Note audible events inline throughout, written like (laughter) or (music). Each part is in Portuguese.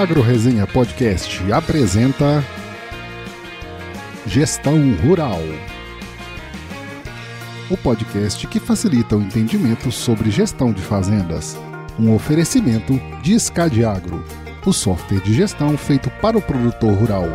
AgroResenha Podcast apresenta Gestão Rural. O podcast que facilita o entendimento sobre gestão de fazendas. Um oferecimento de Scad Agro, o software de gestão feito para o produtor rural.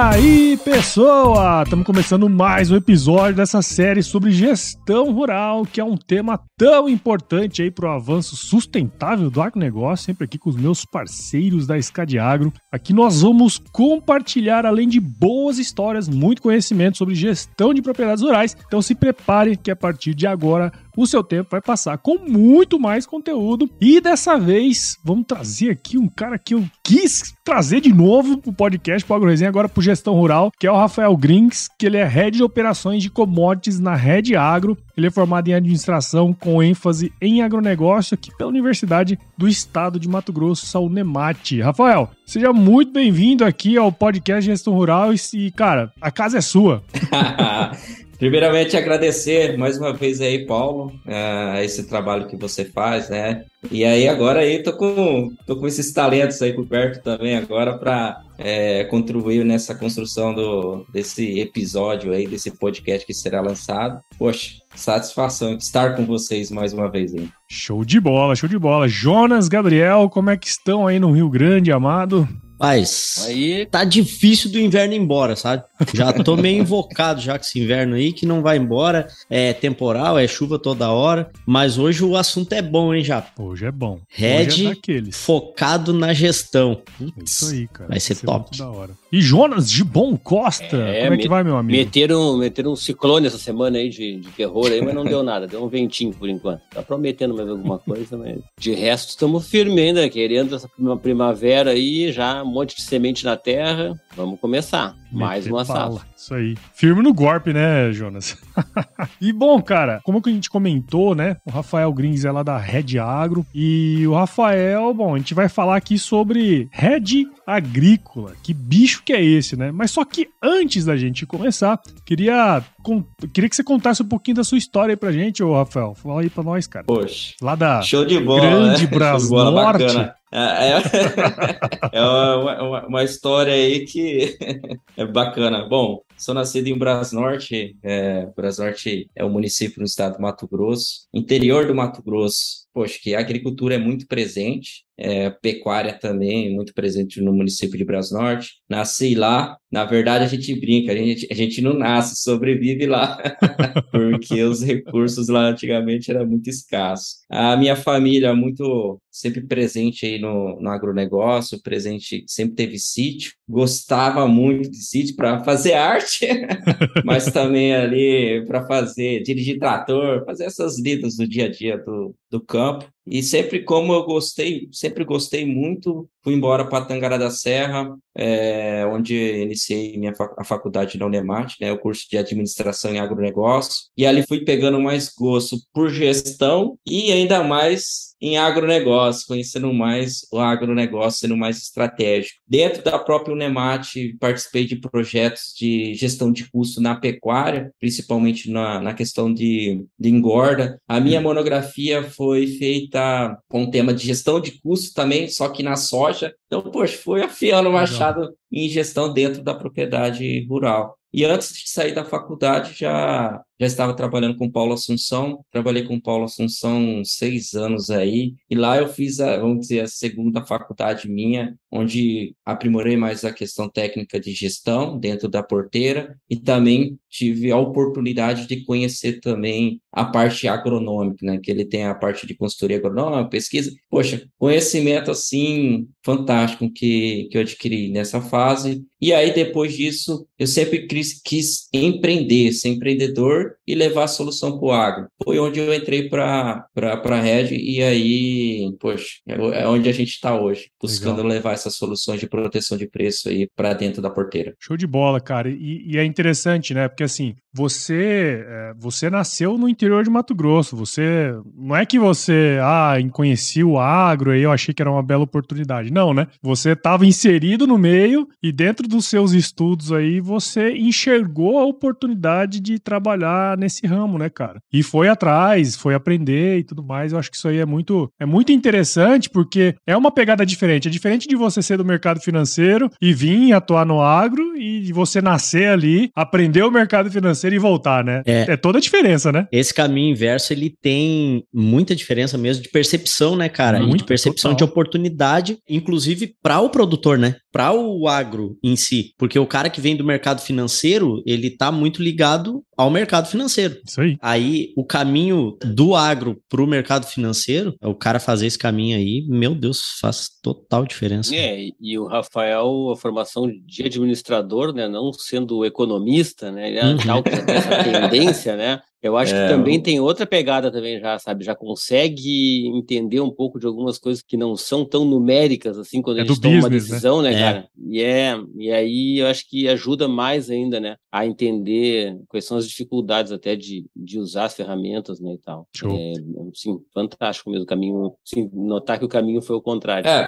Aí, pessoa! Estamos começando mais um episódio dessa série sobre gestão rural, que é um tema tão importante aí para o avanço sustentável do agronegócio, sempre aqui com os meus parceiros da Escade Agro. Aqui nós vamos compartilhar, além de boas histórias, muito conhecimento sobre gestão de propriedades rurais. Então se prepare que a partir de agora o seu tempo vai passar com muito mais conteúdo. E dessa vez, vamos trazer aqui um cara que eu quis trazer de novo pro podcast, pro AgroResenha, agora pro Gestão Rural, que é o Rafael Grings, que ele é Head de Operações de Commodities na Red Agro. Ele é formado em administração com ênfase em agronegócio aqui pela Universidade do Estado de Mato Grosso, a Unemate. Rafael, seja muito bem-vindo aqui ao podcast Gestão Rural e, cara, a casa é sua. (laughs) Primeiramente, agradecer mais uma vez aí, Paulo, uh, esse trabalho que você faz, né? E aí, agora aí, tô com, tô com esses talentos aí por perto também agora para é, contribuir nessa construção do, desse episódio aí, desse podcast que será lançado. Poxa, satisfação estar com vocês mais uma vez aí. Show de bola, show de bola. Jonas, Gabriel, como é que estão aí no Rio Grande, amado? Mas aí tá difícil do inverno ir embora, sabe? Já tô meio (laughs) invocado já com esse inverno aí que não vai embora. É temporal, é chuva toda hora. Mas hoje o assunto é bom, hein, já? Hoje é bom. Red é focado na gestão. Putz, Isso aí, cara. Vai ser, vai ser top. da hora. E Jonas de Bom Costa, é, como é que vai, meu amigo? Meteram, meteram um ciclone essa semana aí de, de terror aí, mas não deu nada. Deu um ventinho por enquanto. Tá prometendo mais alguma coisa, mas de resto estamos firmes ainda, querendo essa primavera aí já monte de semente na terra. Vamos começar. Mais uma safra. Isso aí. Firme no golpe, né, Jonas? (laughs) e bom, cara, como que a gente comentou, né? O Rafael Grins é lá da Red Agro. E o Rafael, bom, a gente vai falar aqui sobre Red Agrícola. Que bicho que é esse, né? Mas só que antes da gente começar, queria, queria que você contasse um pouquinho da sua história aí pra gente, ô Rafael. Fala aí pra nós, cara. Poxa. Lá da Show de bola, Grande né? (laughs) Brasnorte. Bacana. É, é, (laughs) é uma, uma, uma, história aí que (laughs) é bacana. Bom, sou nascido em Brasnorte. É, Brasnorte é um município no estado do Mato Grosso, interior do Mato Grosso. Poxa, que a agricultura é muito presente, é, pecuária também muito presente no município de Brasnorte. Nasci lá. Na verdade, a gente brinca, a gente, a gente não nasce, sobrevive lá, (laughs) porque os recursos lá antigamente eram muito escassos. A minha família muito sempre presente aí no, no agronegócio, presente, sempre teve sítio, gostava muito de sítio para fazer arte, (laughs) mas também ali para fazer, dirigir trator, fazer essas lidas do dia a dia do, do campo. up E sempre como eu gostei, sempre gostei muito, fui embora para Tangará da Serra, é, onde iniciei minha a faculdade na Unemat, né, o curso de administração em agronegócio. E ali fui pegando mais gosto por gestão e ainda mais em agronegócio, conhecendo mais o agronegócio, sendo mais estratégico. Dentro da própria Unemat, participei de projetos de gestão de custo na pecuária, principalmente na, na questão de, de engorda. A minha monografia foi feita com o tema de gestão de custo também, só que na soja. Então, poxa, foi afiando o machado em gestão dentro da propriedade rural. E antes de sair da faculdade, já já estava trabalhando com Paulo Assunção, trabalhei com Paulo Assunção seis anos aí, e lá eu fiz, a, vamos dizer, a segunda faculdade minha, onde aprimorei mais a questão técnica de gestão dentro da porteira, e também tive a oportunidade de conhecer também a parte agronômica, né, que ele tem a parte de consultoria agronômica, pesquisa, poxa, conhecimento assim fantástico que, que eu adquiri nessa fase, E aí, depois disso, eu sempre quis, quis empreender, ser empreendedor e levar a solução para o agro. Foi onde eu entrei para a Red e aí, poxa, é, é onde a gente está hoje, buscando Legal. levar essas soluções de proteção de preço aí para dentro da porteira. Show de bola, cara. E, e, é interessante, né? Porque assim, você, é, você nasceu no interior de Mato Grosso. Você não é que você ah, conhecia o agro e eu achei que era uma bela oportunidade. Não, né? Você estava inserido no meio e dentro dos seus estudos aí você enxergou a oportunidade de trabalhar nesse ramo, né, cara? E foi atrás, foi aprender e tudo mais. Eu acho que isso aí é muito, é muito interessante porque é uma pegada diferente. É diferente de você ser do mercado financeiro e vir atuar no agro e você nascer ali, aprender o mercado financeiro e voltar, né? É, é toda a diferença, né? Esse caminho inverso, ele tem muita diferença mesmo de percepção, né, cara? Muito, de percepção total. de oportunidade, inclusive para o produtor, né? Para o agro em si. Porque o cara que vem do mercado financeiro, ele tá muito ligado ao mercado financeiro. Isso aí. Aí, o caminho do agro para o mercado financeiro, o cara fazer esse caminho aí, meu Deus, faz total diferença. É, e o Rafael, a formação de administrador, né, não sendo economista, né, ele uhum. já tem essa tendência, né, eu acho é, que também tem outra pegada também já, sabe? Já consegue entender um pouco de algumas coisas que não são tão numéricas assim quando é a gente toma business, uma né? decisão, né, né cara? E é, e aí eu acho que ajuda mais ainda, né, a entender quais são as dificuldades até de, de usar as ferramentas, né, e tal. Show. É, sim, fantástico mesmo o caminho, sim, notar que o caminho foi o contrário. É,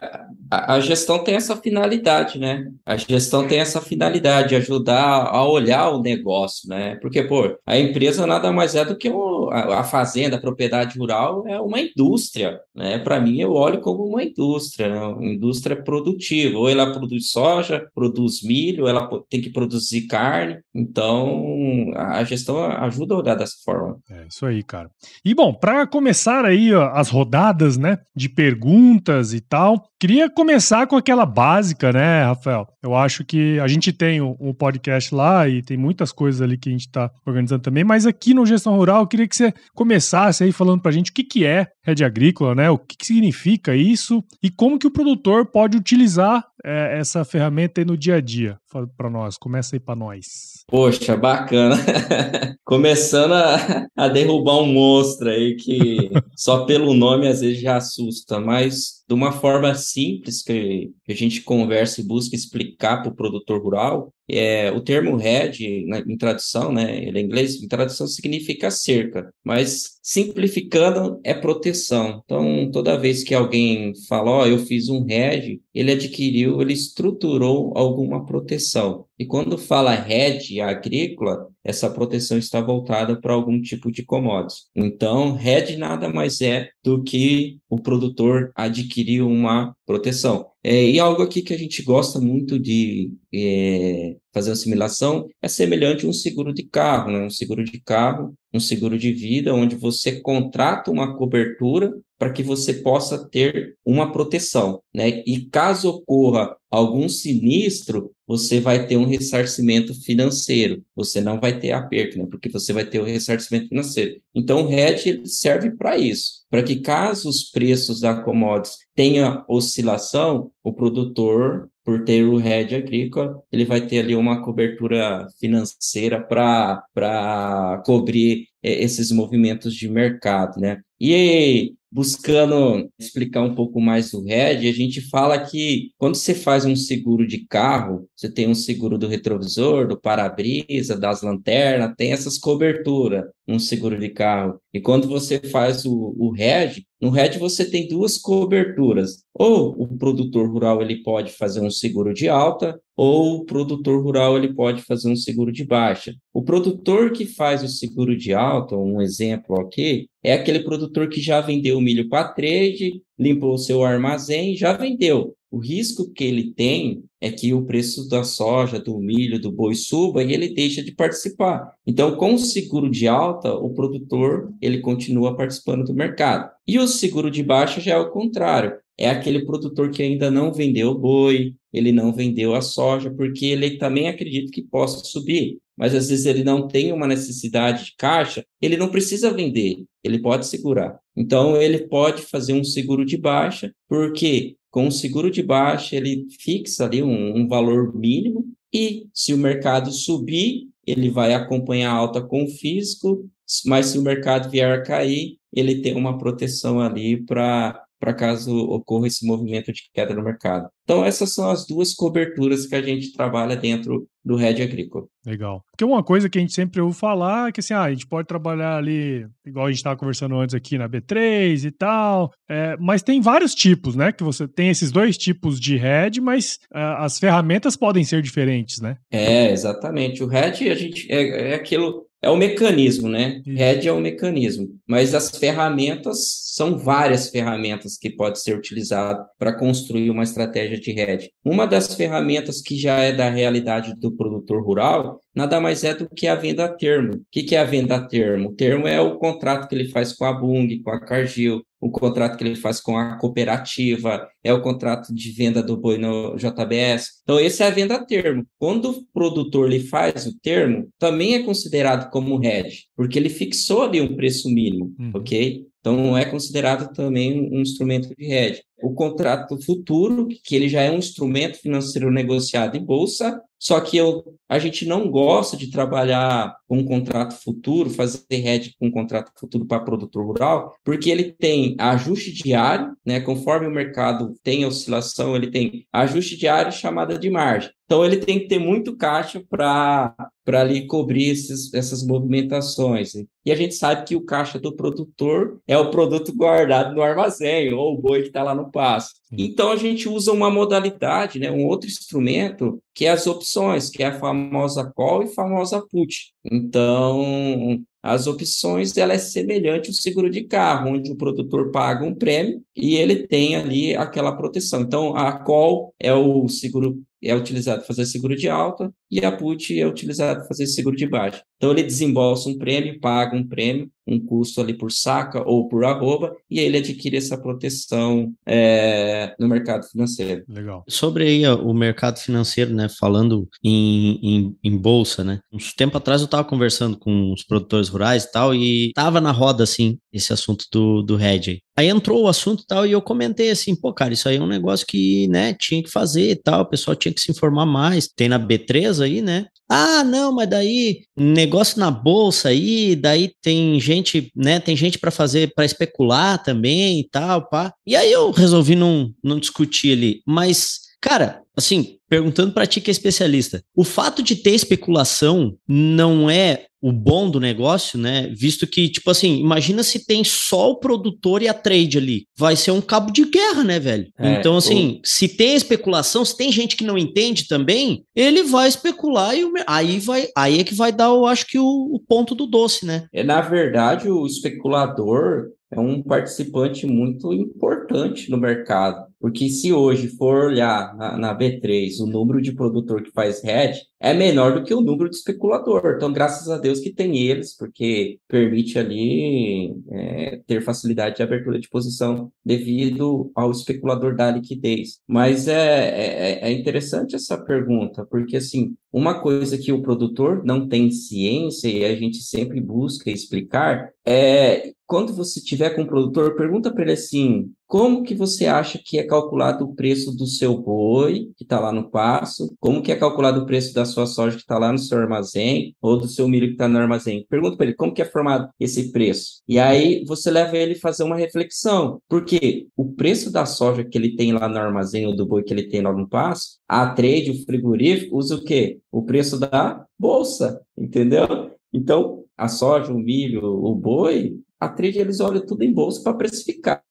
a, a gestão tem essa finalidade, né? A gestão tem essa finalidade, ajudar a olhar o negócio, né? Porque, pô, a empresa nada mais mais é do que o, a, a, fazenda, a propriedade rural é uma indústria, né? Para mim, eu olho como uma indústria, né? uma indústria produtiva. Ou ela produz soja, produz milho, ela tem que produzir carne. Então, a gestão ajuda a olhar dessa forma. É isso aí, cara. E bom, para começar aí ó, as rodadas, né, de perguntas e tal, queria começar com aquela básica, né, Rafael? Eu acho que a gente tem o podcast lá e tem muitas coisas ali que a gente está organizando também, mas aqui no Gestão Rural, eu queria que você começasse aí falando para a gente o que, que é rede agrícola, né? O que, que significa isso e como que o produtor pode utilizar é, essa ferramenta aí no dia a dia. Para nós, começa aí para nós. Poxa, bacana. (laughs) Começando a, a derrubar um monstro aí que só pelo nome às vezes já assusta, mas de uma forma simples que, a gente conversa e busca explicar para o produtor rural, é, o termo hedge, né, em tradução, né, ele é inglês, em tradução significa cerca, mas simplificando é proteção. Então, toda vez que alguém fala, ó, oh, eu fiz um hedge, ele adquiriu, ele estruturou alguma proteção. E quando fala hedge agrícola, essa proteção está voltada para algum tipo de commodities. Então, hedge nada mais é do que o produtor adquirir uma proteção. É, e algo aqui que a gente gosta muito de é, fazer uma simulação é semelhante a um seguro de carro, né? Um seguro de carro, um seguro de vida, onde você contrata uma cobertura para que você possa ter uma proteção, né? E caso ocorra algum sinistro, você vai ter um ressarcimento financeiro. Você não vai ter a perda, né? Porque você vai ter o ressarcimento financeiro. Então, o hedge serve para isso, para que caso os preços da commodities tenha oscilação, o produtor por ter o hedge agrícola, ele vai ter ali uma cobertura financeira para cobrir é, esses movimentos de mercado, né? E buscando explicar um pouco mais do RED, a gente fala que quando você faz um seguro de carro, você tem um seguro do retrovisor, do para-brisa, das lanternas, tem essas coberturas, um seguro de carro. E quando você faz o, o RED, no RED você tem duas coberturas. Ou o produtor rural ele pode fazer um seguro de alta, ou o produtor rural ele pode fazer um seguro de baixa. O produtor que faz o seguro de alta, um exemplo aqui, é aquele produtor que já vendeu milho para trade, limpou o seu armazém, já vendeu. O risco que ele tem é que o preço da soja, do milho, do boi suba e ele deixa de participar. Então, com o seguro de alta, o produtor ele continua participando do mercado. E o seguro de baixa já é o contrário. É aquele produtor que ainda não vendeu o boi, ele não vendeu a soja, porque ele também acredita que possa subir mas às vezes ele não tem uma necessidade de caixa, ele não precisa vender, ele pode segurar. Então ele pode fazer um seguro de baixa, porque com o seguro de baixa, ele fixa ali um, um valor mínimo e se o mercado subir, ele vai acompanhar a alta com o físico, mas se o mercado vier a cair, ele tem uma proteção ali para para caso ocorra esse movimento de queda no mercado. Então, essas são as duas coberturas que a gente trabalha dentro do Red Agrícola. Legal. Porque uma coisa que a gente sempre ouve falar é que assim, ah, a gente pode trabalhar ali, igual a gente estava conversando antes aqui na B3 e tal, é, mas tem vários tipos, né? Que você tem esses dois tipos de Red, mas uh, as ferramentas podem ser diferentes, né? É, exatamente. O Red, a gente é, é aquilo é o mecanismo, né? Red é o mecanismo, mas as ferramentas são várias ferramentas que pode ser utilizado para construir uma estratégia de Red. Uma das ferramentas que já é da realidade do produtor rural nada mais é do que a venda a termo. O que é a venda a termo? O termo é o contrato que ele faz com a Bung, com a Cargill, o contrato que ele faz com a cooperativa, é o contrato de venda do boi no JBS. Então, esse é a venda a termo. Quando o produtor lhe faz o termo, também é considerado como hedge, porque ele fixou ali um preço mínimo, uhum. ok? Então, é considerado também um instrumento de hedge. O contrato futuro, que ele já é um instrumento financeiro negociado em bolsa, só que eu, a gente não gosta de trabalhar com um contrato futuro, fazer hedge com um contrato futuro para produtor rural, porque ele tem ajuste diário, né? Conforme o mercado tem oscilação, ele tem ajuste diário chamada de margem. Então ele tem que ter muito caixa para para ali cobrir esses, essas movimentações. E a gente sabe que o caixa do produtor é o produto guardado no armazém ou o boi que está lá no pasto. Então a gente usa uma modalidade, né, um outro instrumento que é as opções, que é a famosa call e famosa put. Então, as opções ela é semelhante ao seguro de carro, onde o produtor paga um prêmio e ele tem ali aquela proteção. Então, a call é o seguro é utilizado para fazer seguro de alta e a put é utilizado para fazer seguro de baixa. Então ele desembolsa um prêmio, paga um prêmio, um custo ali por saca ou por arroba, e aí ele adquire essa proteção é, no mercado financeiro. Legal. Sobre aí o mercado financeiro, né, falando em, em, em bolsa, né, uns tempo atrás eu estava conversando com os produtores rurais e tal, e tava na roda, assim, esse assunto do, do hedge aí. Entrou o assunto e tal, e eu comentei assim, pô, cara, isso aí é um negócio que, né, tinha que fazer e tal, o pessoal tinha que se informar mais. Tem na B3 aí, né? Ah, não, mas daí negócio na bolsa aí, daí tem gente, né, tem gente para fazer, para especular também e tal, pá. E aí eu resolvi não, não discutir ali, mas Cara, assim, perguntando para ti que é especialista, o fato de ter especulação não é o bom do negócio, né? Visto que, tipo assim, imagina se tem só o produtor e a trade ali. Vai ser um cabo de guerra, né, velho? É, então, assim, o... se tem especulação, se tem gente que não entende também, ele vai especular e o... aí vai, aí é que vai dar, eu acho que o, o ponto do doce, né? É, na verdade, o especulador é um participante muito importante no mercado. Porque se hoje for olhar na, na, B3 o número de produtor que faz hedge, é menor do que o número de especulador. Então, graças a Deus que tem eles, porque permite ali é, ter facilidade de abertura de posição devido ao especulador da liquidez. Mas é, é, é interessante essa pergunta, porque assim, uma coisa que o produtor não tem ciência e a gente sempre busca explicar é quando você tiver com o produtor, pergunta para ele assim: como que você acha que é calculado o preço do seu boi, que está lá no passo? Como que é calculado o preço da sua soja que está lá no seu armazém, ou do seu milho que está no armazém? Pergunta para ele como que é formado esse preço. E aí você leva ele a fazer uma reflexão, porque o preço da soja que ele tem lá no armazém, ou do boi que ele tem lá no passo, a trade, o frigorífico, usa o quê? O preço da bolsa, entendeu? Então, a soja, o milho, o boi, a trade eles olham tudo em bolsa para precificar.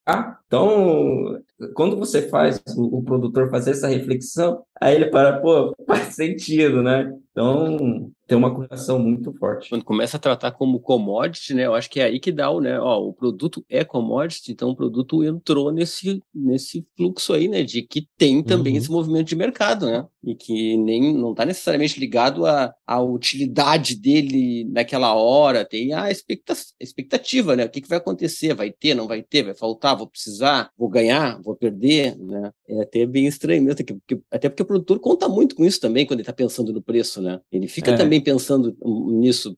Então, quando você faz o, o, produtor fazer essa reflexão, aí ele para, pô, (laughs) faz sentido, né? Então, tem uma correlação muito forte. Quando começa a tratar como commodity, né? Eu acho que é aí que dá o, né? Ó, o produto é commodity, então o produto entrou nesse, nesse fluxo aí, né? De que tem também uhum. esse movimento de mercado, né? E que nem não está necessariamente ligado à, à utilidade dele naquela hora, tem a expectativa, né? O que, que vai acontecer? Vai ter, não vai ter, vai faltar, vou precisar, vou ganhar, vou perder, né? É até bem estranho mesmo, porque, até porque o produtor conta muito com isso também quando ele está pensando no preço, né? Ele fica é. também pensando nisso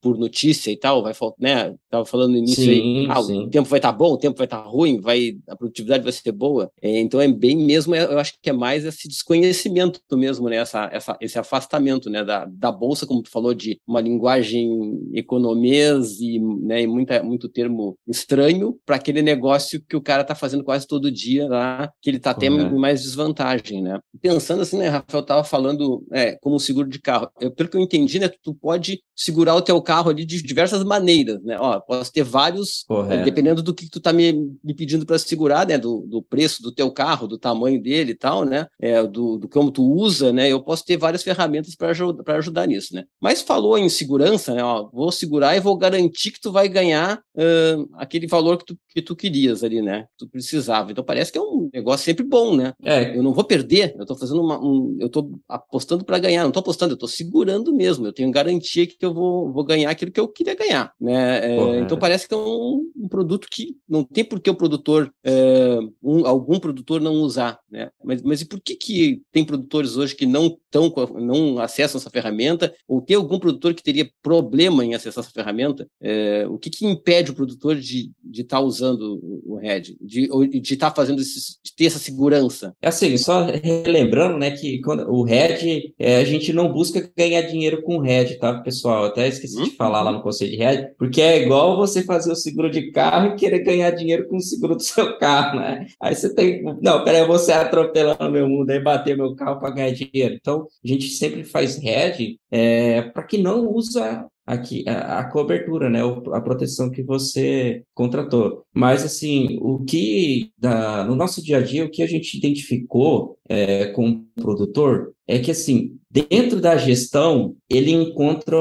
por notícia e tal, vai faltar, né? Tava falando no início Sim, aí, ah, o tempo vai estar bom, o tempo vai estar ruim, vai a produtividade vai ser boa. É, então é bem mesmo, é, eu acho que é mais esse desconhecimento mesmo, né? Essa, essa, esse afastamento, né? Da, da bolsa, como tu falou, de uma linguagem economês e, né, e muita, muito termo estranho para aquele negócio que o cara tá fazendo quase todo dia lá, que ele tá Correto. em mais desvantagem, né? Pensando assim, né, Rafael tava falando é, como seguro de carro. Eu, pelo que eu entendi, né, tu pode segurar o teu carro ali de diversas maneiras, né? Ó, posso ter vários, Correto. dependendo do que tu tá me, me pedindo para segurar, né, do, do preço do teu carro, do tamanho dele e tal, né? É, do, do como tu usa, né? Eu posso ter várias ferramentas para ajudar, pra ajudar nisso, né? Mas falou em segurança, né? Ó, vou segurar e vou garantir que tu vai ganhar ah, aquele valor que tu, que tu querias ali, né? Que tu precisava. Então parece que é um negócio sempre bom, né? É, Eu não vou perder, eu estou fazendo uma, um, eu tô apostando para ganhar, não estou apostando, eu estou segurando mesmo, eu tenho garantia que eu vou, vou ganhar aquilo que eu queria ganhar, né? É, então parece que é um, um produto que não tem por que o produtor, é, um- algum produtor não usar, né? Mas, mas e por que que tem produtores hoje que não tão, não acessam essa ferramenta, ou tem algum produtor que teria problema em acessar essa ferramenta? É, o que que impede o produtor de estar usando o Red, de estar fazendo esse, de ter essa segurança? É assim, só relembrando, né, que quando o Red, é, a gente não busca ganhar dinheiro com o Red, tá, pessoal? Eu até esqueci de Uhum. falar lá no conselho de Red, porque é igual você fazer o seguro de carro e querer ganhar dinheiro com o seguro do seu carro, né? Aí você tem, não, peraí, você atropelar no meu mundo aí, bater meu carro para ganhar dinheiro. Então, a gente sempre faz Red é, para que não usa aqui a, a cobertura, né, a proteção que você contratou. Mas assim, o que da, no nosso dia a dia, o que a gente identificou é, com o produtor é que assim, dentro da gestão, ele encontra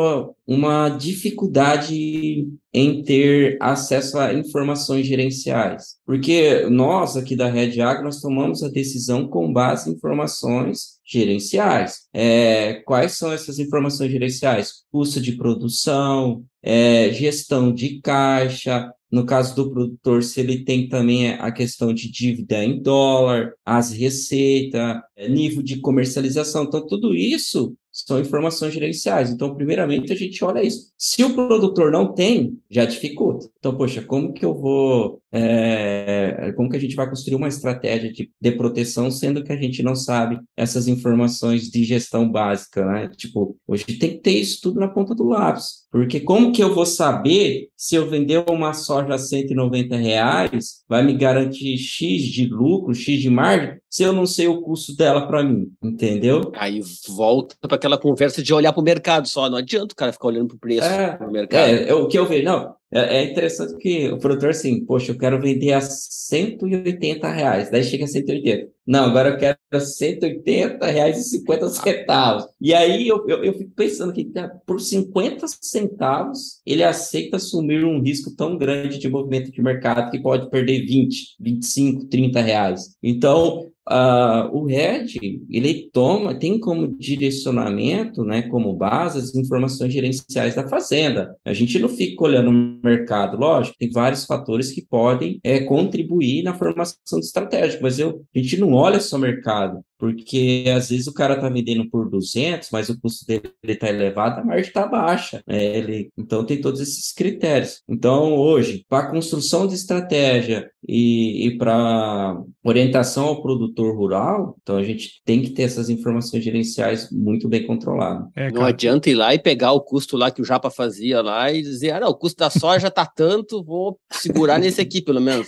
uma dificuldade em ter acesso a informações gerenciais. Porque nós aqui da Red Agro, nós tomamos a decisão com base em informações gerenciais. É, quais são essas informações gerenciais? Custo de produção, é, gestão de caixa, no caso do produtor, se ele tem também a questão de dívida em dólar, as receitas, é, nível de comercialização. Então, tudo isso são informações gerenciais. Então, primeiramente, a gente olha isso. Se o produtor não tem, já dificulta. Então, poxa, como que eu vou. é, como que a gente vai construir uma estratégia de, de proteção, sendo que a gente não sabe essas informações de gestão básica, né? Tipo, hoje tem que ter isso tudo na ponta do lápis. Porque como que eu vou saber se eu vender uma soja a 190 reais, vai me garantir X de lucro, X de margem, se eu não sei o custo dela para mim, entendeu? Aí volta para aquela conversa de olhar para o mercado só. Não adianta o cara ficar olhando para o preço É, do mercado. É, é o que eu vejo, não, é, é interessante que o produtor, assim, poxa, eu quero vender a 180 reais, daí chega a 180. Não, agora eu quero 180 reais e 50 centavos. E aí eu, eu, eu fico pensando que por 50 centavos ele aceita assumir um risco tão grande de movimento de mercado que pode perder 20, 25, 30 reais. Então, ah, o RED, ele toma, tem como direcionamento, né, como base, as informações gerenciais da fazenda. A gente não fica olhando o mercado, lógico, tem vários fatores que podem é, contribuir na formação de estratégia, mas eu, a gente não olha só o mercado, porque às vezes o cara está vendendo por 200, mas o custo dele está elevado, a margem está baixa. né? Ele, então tem todos esses critérios. Então hoje, para a construção de estratégia e, e para orientação ao produtor rural, então a gente tem que ter essas informações gerenciais muito bem controladas. É, Não adianta ir lá e pegar o custo lá que o Japa fazia lá e dizer, ah, não, o custo da soja tá tanto, vou segurar nesse aqui, pelo menos.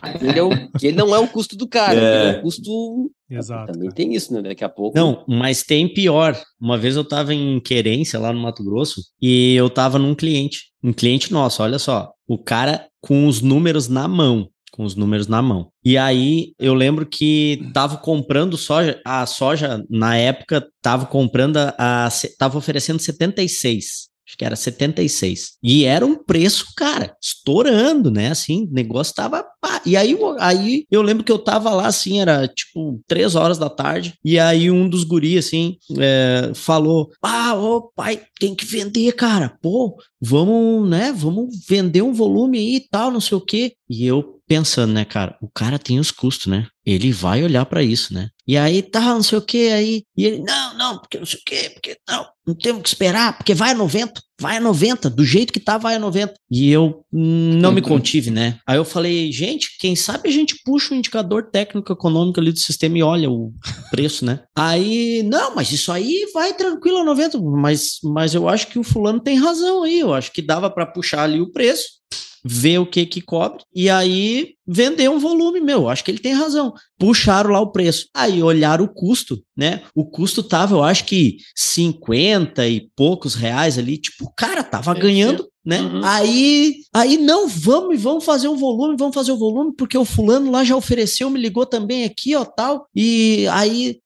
Aquele, é o, aquele não é o custo do cara, É. é o custo. Exato. Também tem isso, né? Daqui a pouco. Não, mas tem pior. Uma vez eu tava em Querência, lá no Mato Grosso, e eu tava num cliente, um cliente nosso, olha só, o cara com os números na mão, com os números na mão. E aí eu lembro que tava comprando soja, a soja na época tava comprando a, a tava oferecendo 76. Acho que era 76. E era um preço, cara, estourando, né? Assim, o negócio tava. pá. E aí, aí eu lembro que eu tava lá, assim, era tipo três horas da tarde. E aí um dos guris, assim, é, falou: Ah, ô pai, tem que vender, cara. Pô, vamos, né? Vamos vender um volume aí e tal, não sei o quê. E eu pensando, né, cara, o cara tem os custos, né? Ele vai olhar pra isso, né? E aí tá, não sei o que, aí. E ele, não, não, porque não sei o que, porque não, não temos que esperar, porque vai a 90, vai a 90, do jeito que tá, vai a 90. E eu não me contive, né? Aí eu falei, gente, quem sabe a gente puxa o indicador técnico econômico ali do sistema e olha o preço, né? Aí, não, mas isso aí vai tranquilo a 90, mas, mas eu acho que o fulano tem razão aí, eu acho que dava para puxar ali o preço ver o que que cobre e aí vender um volume meu. Acho que ele tem razão. Puxaram lá o preço. Aí olharam o custo, né? O custo tava, eu acho que 50 e poucos reais ali, tipo, cara, tava ganhando né? Uhum. Aí, aí não, vamos, vamos fazer o volume, vamos fazer o volume, porque o fulano lá já ofereceu, me ligou também aqui, ó, tal. E aí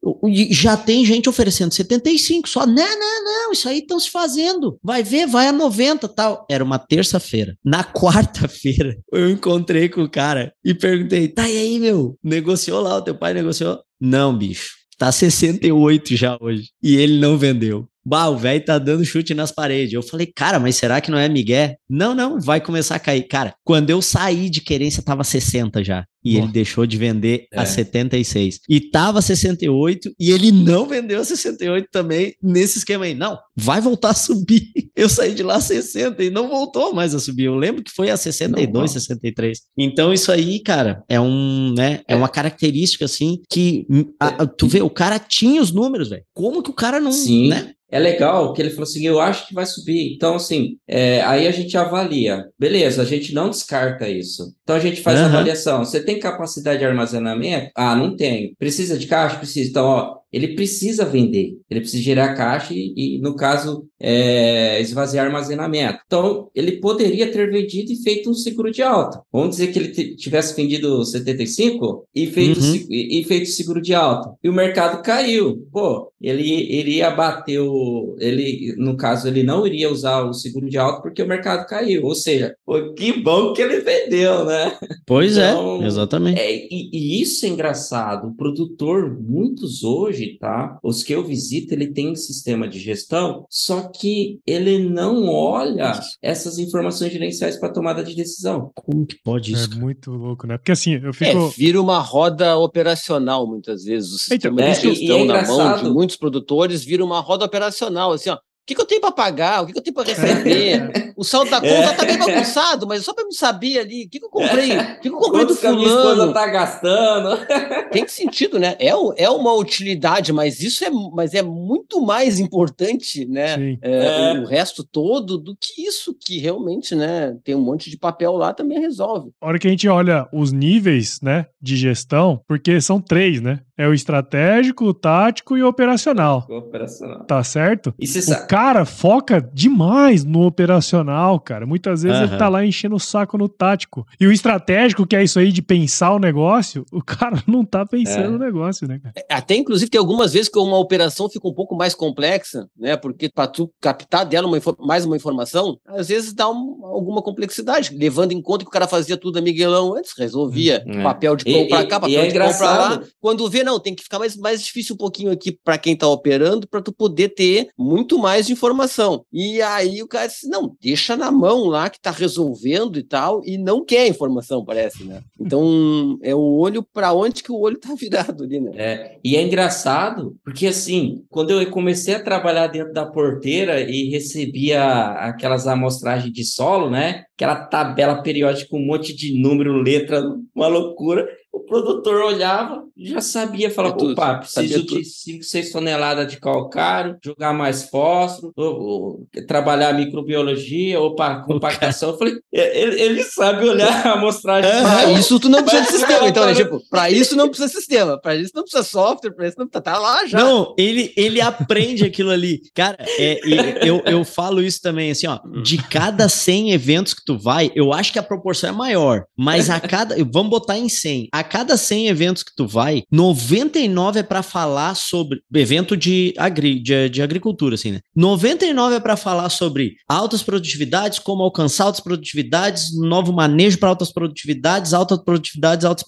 já tem gente oferecendo 75 só. Não, não, não, isso aí estão se fazendo. Vai ver, vai a 90, tal. Era uma terça-feira. Na (laughs) quarta-feira, eu encontrei com o cara e perguntei: "Tá e aí, meu? Negociou lá, o teu pai negociou?" Não, bicho. Tá 68 já hoje. E ele não vendeu. Bah, o velho tá dando chute nas paredes. Eu falei, cara, mas será que não é Miguel? Não, não, vai começar a cair. Cara, quando eu saí de querência, tava 60 já. E ele deixou de vender é. a 76. E tava 68 e ele não vendeu a 68 também nesse esquema aí. Não, vai voltar a subir. (laughs) Eu saí de lá 60 e não voltou mais a subir. Eu lembro que foi a 62, não, não. 63. Então isso aí, cara, é um, né, é, é uma característica assim que a, tu vê, o cara tinha os números, velho. Como que o cara não, Sim. né? É legal que ele falou assim: eu acho que vai subir. Então, assim, é, aí a gente avalia. Beleza, a gente não descarta isso. Então a gente faz uhum. a avaliação. Você tem capacidade de armazenamento? Ah, não tem. Precisa de caixa? Precisa. Então, ó, ele precisa vender, ele precisa gerar caixa e, e no caso, é, esvaziar armazenamento. Então, ele poderia ter vendido e feito um seguro de alta. Vamos dizer que ele tivesse vendido 75 e feito, uhum. e, e, feito seguro de alta. E o mercado caiu. Pô, ele iria bater o. Ele, no caso, ele não iria usar o seguro de alta porque o mercado caiu. Ou seja, pô, que bom que ele vendeu, né? Pois é, então, é, exatamente. É, e, e isso é engraçado. O produtor, muitos hoje, hoje, tá? Os que eu visito, ele tem um sistema de gestão, só que ele não olha essas informações gerenciais para tomada de decisão. Como que pode isso? É muito louco, né? Porque assim, eu fico. É, vira uma roda operacional muitas vezes. O sistema então, de gestão é, é na mão de muitos produtores vira uma roda operacional, assim, ó. O que, que, eu tenho para pagar? O que, que, eu tenho para receber? (laughs) o saldo da conta é. tá bem bagunçado, mas só para me saber ali, o que, que eu comprei? O que, que eu comprei Quantos do fulano? Que a minha esposa tá gastando. (laughs) Tem sentido, né? É, é uma utilidade, mas isso é, mas é muito mais importante, né? É, é. O resto todo do que isso que realmente, né? Tem um monte de papel lá também resolve. A hora que a gente olha os níveis, né, de gestão, porque são três, né? É o estratégico, o tático e o operacional. O operacional. Tá certo? E o cara foca demais no operacional, cara. Muitas vezes uhum. ele tá lá enchendo o saco no tático. E o estratégico, que é isso aí de pensar o negócio, o cara (laughs) não tá pensando é. no negócio, né, cara? É, até, inclusive, tem algumas vezes que uma operação fica um pouco mais complexa, né? Porque para tu captar dela uma, mais uma informação, às vezes dá um, alguma complexidade, levando em conta que o cara fazia tudo a Miguelão antes, resolvia uhum. papel de compra cá, papel e é de compra lá. Quando vê não, tem que ficar mais, mais difícil um pouquinho aqui para quem tá operando, para tu poder ter muito mais informação. E aí o cara disse, não, deixa na mão lá que tá resolvendo e tal, e não quer informação, parece, né? Então, é o olho para onde que o olho tá (laughs) virado ali, né? É, e é engraçado, porque assim, quando eu comecei a trabalhar dentro da porteira e recebia aquelas amostragens de solo, né? Aquela tabela periódica com um monte de número, letra, uma loucura o produtor olhava, já sabia, falava, é opa, preciso de 5, 6 toneladas de calcário, jogar mais fósforo, ou, ou, trabalhar microbiologia, opa, compactação. Eu falei, é, ele, ele sabe olhar a amostragem. É, isso tu não precisa de (laughs) sistema, então, né? Tipo, pra isso não precisa sistema, pra isso não precisa software, pra isso não precisa, tá lá já. Não, ele, ele aprende aquilo ali. Cara, é, eu, eu falo isso também, assim, ó, de cada 100 eventos que tu vai, eu acho que a proporção é maior, mas a cada, vamos botar em 100, a cada 100 eventos que tu vai, 99 é para falar sobre evento de, agri, de, de, agricultura, assim, né? 99 é para falar sobre altas produtividades, como alcançar altas produtividades, novo manejo para altas produtividades, altas produtividades, altas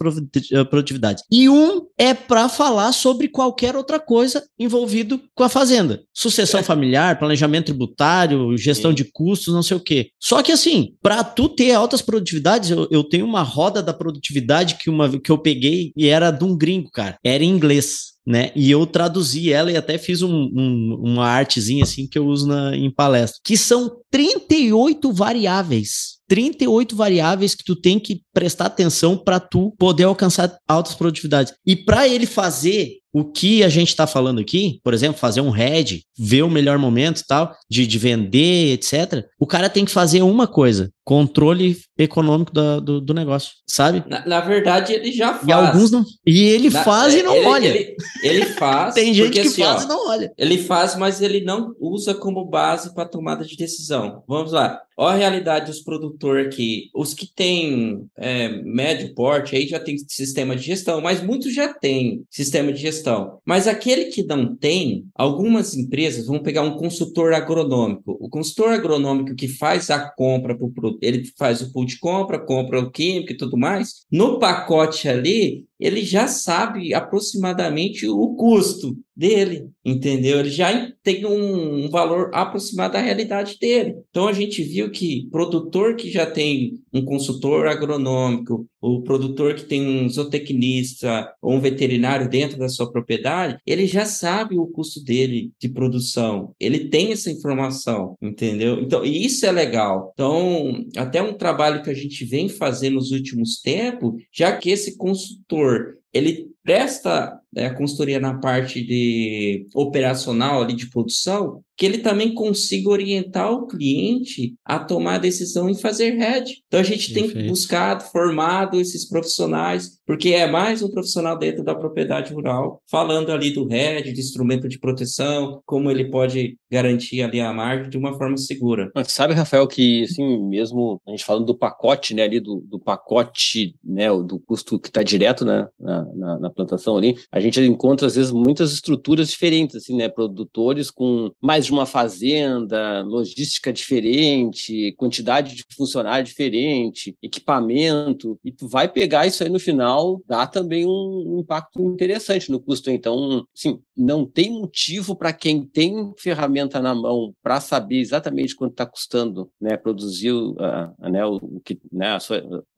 eh, produtividades. E um é para falar sobre qualquer outra coisa envolvido com a fazenda. Sucessão é. familiar, planejamento tributário, gestão de custos, não sei o quê. Só que assim, para tu ter altas produtividades, eu, eu tenho uma roda da produtividade que uma que eu peguei e era de um gringo, cara. Era em inglês. Né? E eu traduzi ela e até fiz um, um, uma artezinha assim que eu uso na, em palestra, que são 38 variáveis. 38 variáveis que tu tem que prestar atenção para tu poder alcançar altas produtividades. E para ele fazer o que a gente está falando aqui, por exemplo, fazer um head, ver o melhor momento e tal, de, de vender, etc., o cara tem que fazer uma coisa: controle econômico da, do, do negócio, sabe? Na, na, verdade, ele já faz. E alguns não. E ele na, faz e não ele, olha. Ele, ele faz. tem gente porque, que assim, faz ó, e não olha. Ele faz, mas ele não usa como base para tomada de decisão. Vamos lá. Olha a realidade dos produtores aqui. Os que têm é, médio porte aí já tem sistema de gestão, mas muitos já têm sistema de gestão. Mas aquele que não tem, algumas empresas vão pegar um consultor agronômico. O consultor agronômico que faz a compra para o produto, ele faz o pool de compra, compra o químico e tudo mais. No pacote ali, ele já sabe aproximadamente o custo dele, entendeu? Ele já tem um, valor aproximado da realidade dele. Então a gente viu que produtor que já tem um consultor agronômico, o produtor que tem um zootecnista ou um veterinário dentro da sua propriedade, ele já sabe o custo dele de produção. Ele tem essa informação, entendeu? Então, e isso é legal. Então, até um trabalho que a gente vem fazendo nos últimos tempos, já que esse consultor ele presta é, a consultoria na parte de operacional ali de produção, que ele também consiga orientar o cliente a tomar a decisão em fazer head. Então a gente Perfeito. tem buscado, formado esses profissionais, porque é mais um profissional dentro da propriedade rural, falando ali do head, de instrumento de proteção, como ele pode garantir ali a margem de uma forma segura. Mas sabe, Rafael, que assim, mesmo a gente falando do pacote, né, ali do, do pacote, né, do custo que está direto né, na, na, na plantação ali, a gente encontra às vezes muitas estruturas diferentes, assim, né, produtores com mais de uma fazenda, logística diferente, quantidade de funcionário diferente, equipamento, e tu vai pegar isso aí no final, dá também um impacto interessante no custo. Então, sim, não tem motivo para quem tem ferramenta na mão para saber exatamente quanto está custando, né, produzir uh, né, o, o que, né, a,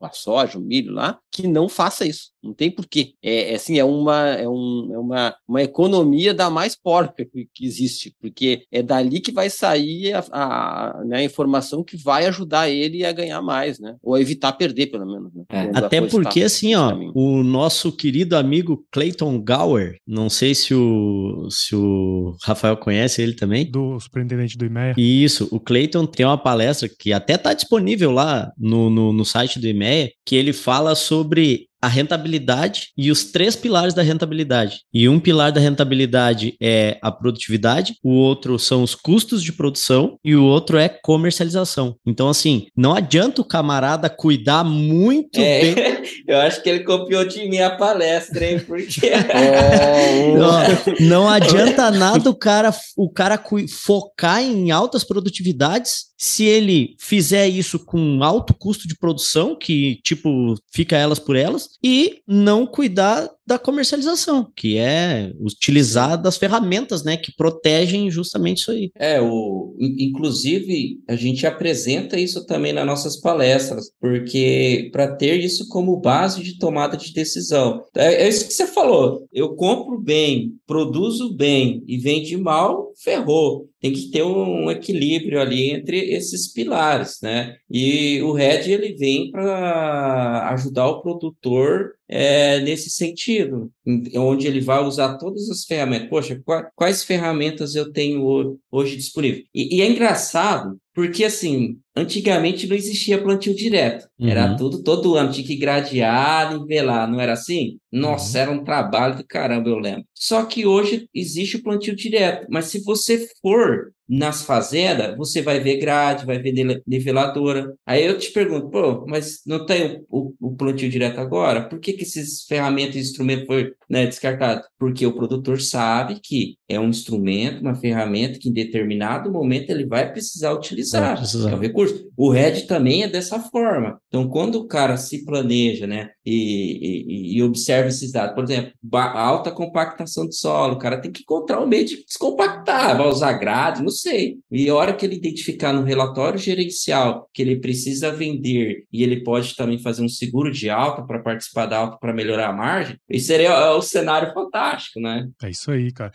a soja, o milho lá, que não faça isso. Não tem porquê. É, é assim, é uma, é, um, é uma, uma economia da mais porca que, que existe, porque é dali que vai sair a, a, né, a, informação que vai ajudar ele a ganhar mais, né? Ou a evitar perder, pelo menos. Né? É. Até porque, assim, ó, o nosso querido amigo Clayton Gower, não sei se o, se o Rafael conhece ele também. Do superintendente do IMEA. Isso, o Clayton tem uma palestra que até está disponível lá no, no, no site do IMEA, que ele fala sobre a rentabilidade e os três pilares da rentabilidade. E um pilar da rentabilidade é a produtividade, o outro são os custos de produção e o outro é comercialização. Então, assim, não adianta o camarada cuidar muito é, bem. (laughs) Eu acho que ele copiou de mim a palestra, hein? Porque. (laughs) não, não adianta nada o cara, o cara focar em altas produtividades se ele fizer isso com alto custo de produção, que tipo fica elas por elas, e não cuidar da comercialização, que é utilizar das ferramentas, né, que protegem justamente isso aí. É, o, inclusive a gente apresenta isso também nas nossas palestras, porque para ter isso como base de tomada de decisão. É, é isso que você falou. Eu compro bem, produzo bem e vende mal, ferrou tem que ter um equilíbrio ali entre esses pilares, né? E o RED ele vem para ajudar o produtor é, nesse sentido, onde ele vai usar todas as ferramentas. Poxa, quais ferramentas eu tenho hoje disponível? E, e é engraçado, porque assim, antigamente não existia plantio direto. Uhum. Era tudo todo ano, tinha que gradear, nivelar, não era assim? Nossa, uhum. era um trabalho do caramba, eu lembro. Só que hoje existe o plantio direto, mas se você for nas fazendas, você vai ver grade, vai ver niveladora. Aí eu te pergunto, pô, mas não tem o, o, o plantio direto agora? Por que, que esses ferramentas e instrumentos foram né, descartados? Porque o produtor sabe que é um instrumento, uma ferramenta que em determinado momento ele vai precisar utilizar. Vai precisar. É um recurso. O RED também é dessa forma. Então, quando o cara se planeja, né, e, e, e observa esses dados, por exemplo, alta compactação de solo, o cara tem que encontrar um meio de descompactar, vai usar grade, não sei. E a hora que ele identificar no relatório gerencial que ele precisa vender e ele pode também fazer um seguro de alta para participar da alta para melhorar a margem, esse seria um cenário fantástico, né? É isso aí, cara.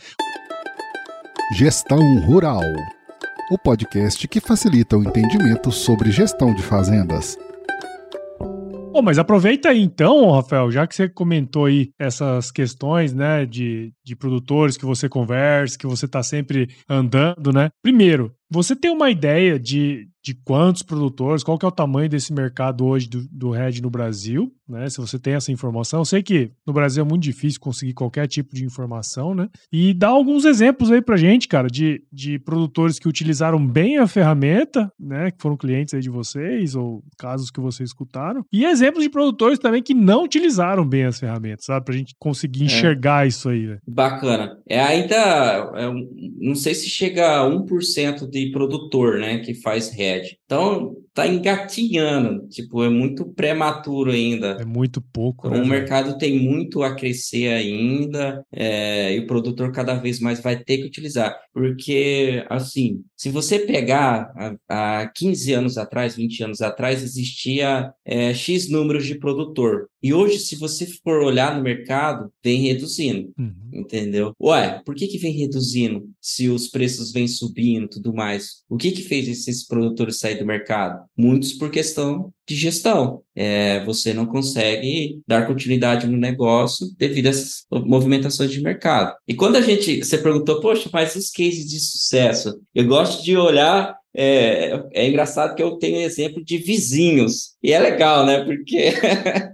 Gestão Rural o podcast que facilita o entendimento sobre gestão de fazendas. Bom, mas aproveita aí então, Rafael, já que você comentou aí essas questões, né, de, de produtores que você conversa, que você está sempre andando, né? Primeiro, você tem uma ideia de, de quantos produtores, qual que é o tamanho desse mercado hoje do, do RED no Brasil, né? Se você tem essa informação. Eu sei que no Brasil é muito difícil conseguir qualquer tipo de informação, né? E dá alguns exemplos aí pra gente, cara, de, de produtores que utilizaram bem a ferramenta, né? Que foram clientes aí de vocês, ou casos que vocês escutaram. E exemplos de produtores também que não utilizaram bem as ferramentas, sabe? Pra gente conseguir é. enxergar é. isso aí, né? Bacana. É ainda, é, não sei se chega a 1% de produtor, né? Que faz RED então, tá engatinhando, tipo, é muito prematuro ainda. É muito pouco. Então, né, o mercado tem muito a crescer ainda, é, e o produtor cada vez mais vai ter que utilizar. Porque, assim, se você pegar há 15 anos atrás, 20 anos atrás, existia é, X números de produtor. E hoje, se você for olhar no mercado, vem reduzindo, uhum. entendeu? Ué, por que, que vem reduzindo se os preços vêm subindo e tudo mais? O que que fez esses produtores sair do mercado? Muitos por questão de gestão. É, você não consegue dar continuidade no negócio devido a essas movimentações de mercado. E quando a gente, você perguntou, poxa, mas os cases de sucesso? Eu gosto de olhar é, é engraçado que eu tenho exemplo de vizinhos. E é legal, né? Porque.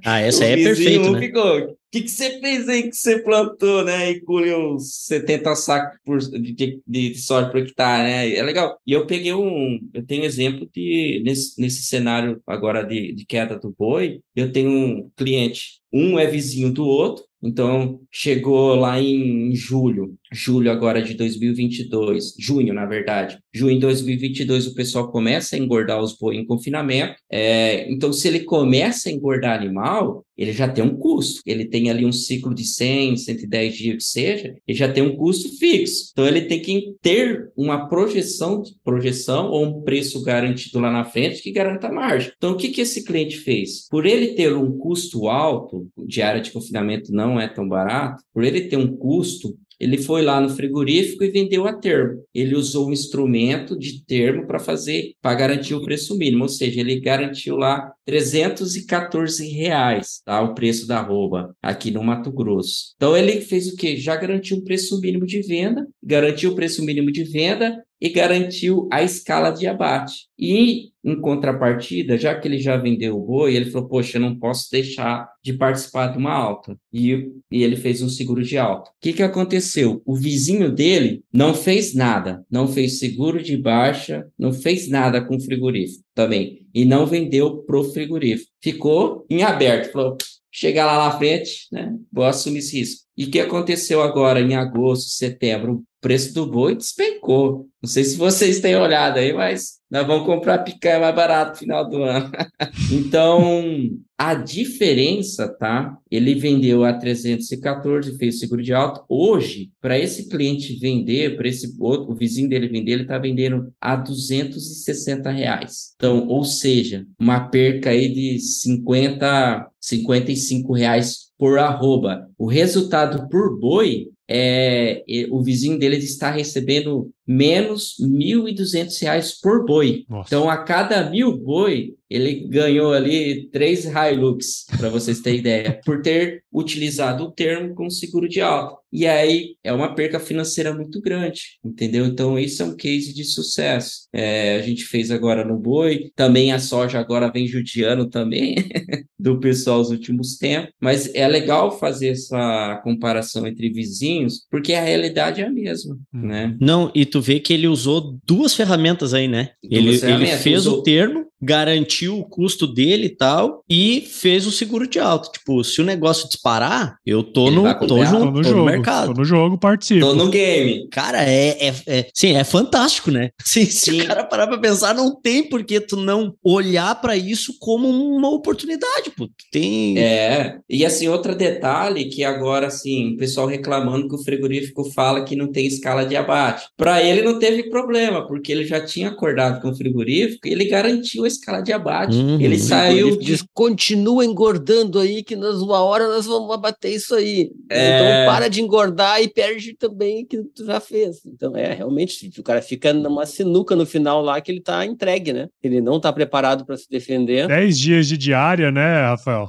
Ah, (laughs) essa aí é perfeito. Né? Ficou, que, que você fez aí que você plantou, né? E colheu 70 sacos por, de, de, de soja por hectare, né? É legal. E eu peguei um. Eu tenho exemplo de. Nesse, nesse cenário agora de, de queda do boi, eu tenho um cliente. Um é vizinho do outro, então, chegou lá em julho, julho agora de 2022, junho, na verdade. Junho de 2022, o pessoal começa a engordar os boi em confinamento. É, então, se ele começa a engordar animal, ele já tem um custo. Ele tem ali um ciclo de 100, 110 dias que seja, ele já tem um custo fixo. Então, ele tem que ter uma projeção, projeção ou um preço garantido lá na frente que garanta a margem. Então, o que, que esse cliente fez? Por ele ter um custo alto, de área de confinamento não é tão barato, por ele ter um custo, ele foi lá no frigorífico e vendeu a termo. Ele usou um instrumento de termo para fazer, para garantir o preço mínimo, ou seja, ele garantiu lá 314 reais, tá? O preço da arroba aqui no Mato Grosso. Então ele fez o quê? Já garantiu um preço mínimo de venda, garantiu o preço mínimo de venda e garantiu a escala de abate. E, em contrapartida, já que ele já vendeu o boi, ele falou: Poxa, eu não posso deixar de participar de uma alta. E, e ele fez um seguro de alta. O que, que aconteceu? O vizinho dele não fez nada, não fez seguro de baixa, não fez nada com o frigorífico também. E não vendeu pro frigorífico. Ficou em aberto. Falou: chegar lá na frente, né? Vou assumir esse risco. E o que aconteceu agora em agosto, setembro? O preço do boi despencou. Não sei se vocês têm olhado aí, mas nós vamos comprar picanha mais barato no final do ano. (laughs) então, a diferença, tá? Ele vendeu a 314, fez seguro de alto. Hoje, para esse cliente vender, para esse outro, o vizinho dele vender, ele está vendendo a 260 reais. Então, ou seja, uma perca aí de 50, 55 reais por arroba. O resultado por boi é, o vizinho dele está recebendo menos R$ 1.200 por boi. Nossa. Então, a cada mil boi, ele ganhou ali três Hilux, para vocês terem ideia, por ter utilizado o termo com seguro de alta. E aí é uma perca financeira muito grande, entendeu? Então, isso é um case de sucesso. É, a gente fez agora no boi, também a soja agora vem judiando também (laughs) do pessoal nos últimos tempos, mas é legal fazer essa comparação entre vizinhos, porque a realidade é a mesma, hum. né? Não, e tu vê que ele usou duas ferramentas aí, né? Duas ele, ele fez usou... o termo, garantiu o custo dele e tal, e fez o seguro de alta. Tipo, se o negócio disparar, eu tô no, tô junto, tô no, jogo, mercado. Tô no jogo, participo. Tô no game. Cara, é, é, é sim, é fantástico, né? (laughs) Sim, se o cara parar pra pensar, não tem por que tu não olhar para isso como uma oportunidade, pô. Tem... É, e assim, outro detalhe que agora, assim, o pessoal reclamando que o frigorífico fala que não tem escala de abate. Para ele não teve problema, porque ele já tinha acordado com o frigorífico e ele garantiu escala de abate. Uhum. Ele saiu Ele diz, continua engordando aí, que nós, uma hora nós vamos abater isso aí. É. Então para de engordar e perde também o que tu já fez. Então é, realmente, o cara fica numa sinuca no final lá que ele tá entregue, né? Ele não tá preparado para se defender. 10 dias de diária, né, Rafael?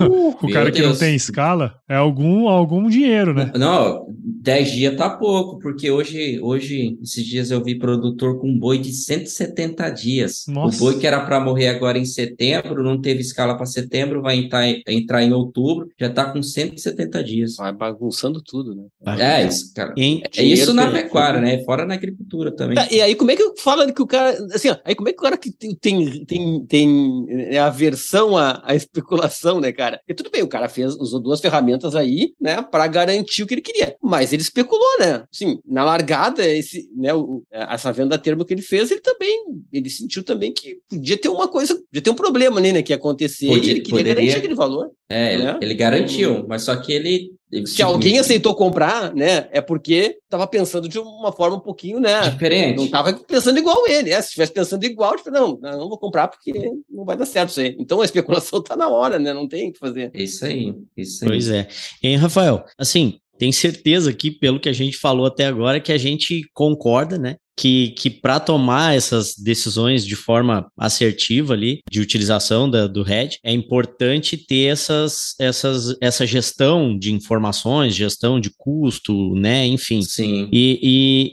Uh, O cara que não tem escala é algum, algum dinheiro, né? Não, 10 dias tá pouco, porque hoje, hoje, esses dias eu vi produtor com boi de 170 dias. Nossa. O boi que era para morrer agora em setembro, não teve escala para setembro, vai entrar, entrar em outubro, já tá com 170 dias. vai bagunçando tudo, né? É isso, cara. Em- É isso na pecuária, né? Fora na agricultura também. Tá, e aí, como é que fala que o cara. Assim, ó, aí como é que o cara que tem, tem, tem, tem é, aversão à, à especulação, né, cara? Porque tudo bem, o cara fez, usou duas ferramentas aí, né, para garantir o que ele queria. Mas ele especulou, né? Sim, na largada, esse, né, o- essa venda a termo que ele fez, ele também. Ele sentiu também que podia ter uma coisa, podia ter um problema ali, né, que ia acontecer. Podia- e ele queria poderia. garantir aquele valor. É, ele, né? ele garantiu, mas só que ele. ele Se alguém aceitou comprar, né, é porque estava pensando de uma forma um pouquinho, né? Diferente. Não estava pensando igual ele. É, se estivesse pensando igual, tipo, não, não vou comprar porque não vai dar certo isso aí. Então a especulação está (laughs) na hora, né? Não tem o que fazer. Isso aí, isso aí. Pois é. Hein, Rafael? Assim, tem certeza aqui, pelo que a gente falou até agora, que a gente concorda, né? Que, que para tomar essas decisões de forma assertiva ali, de utilização da, do RED, é importante ter essas, essas, essa gestão de informações, gestão de custo, né? Enfim. Sim. E,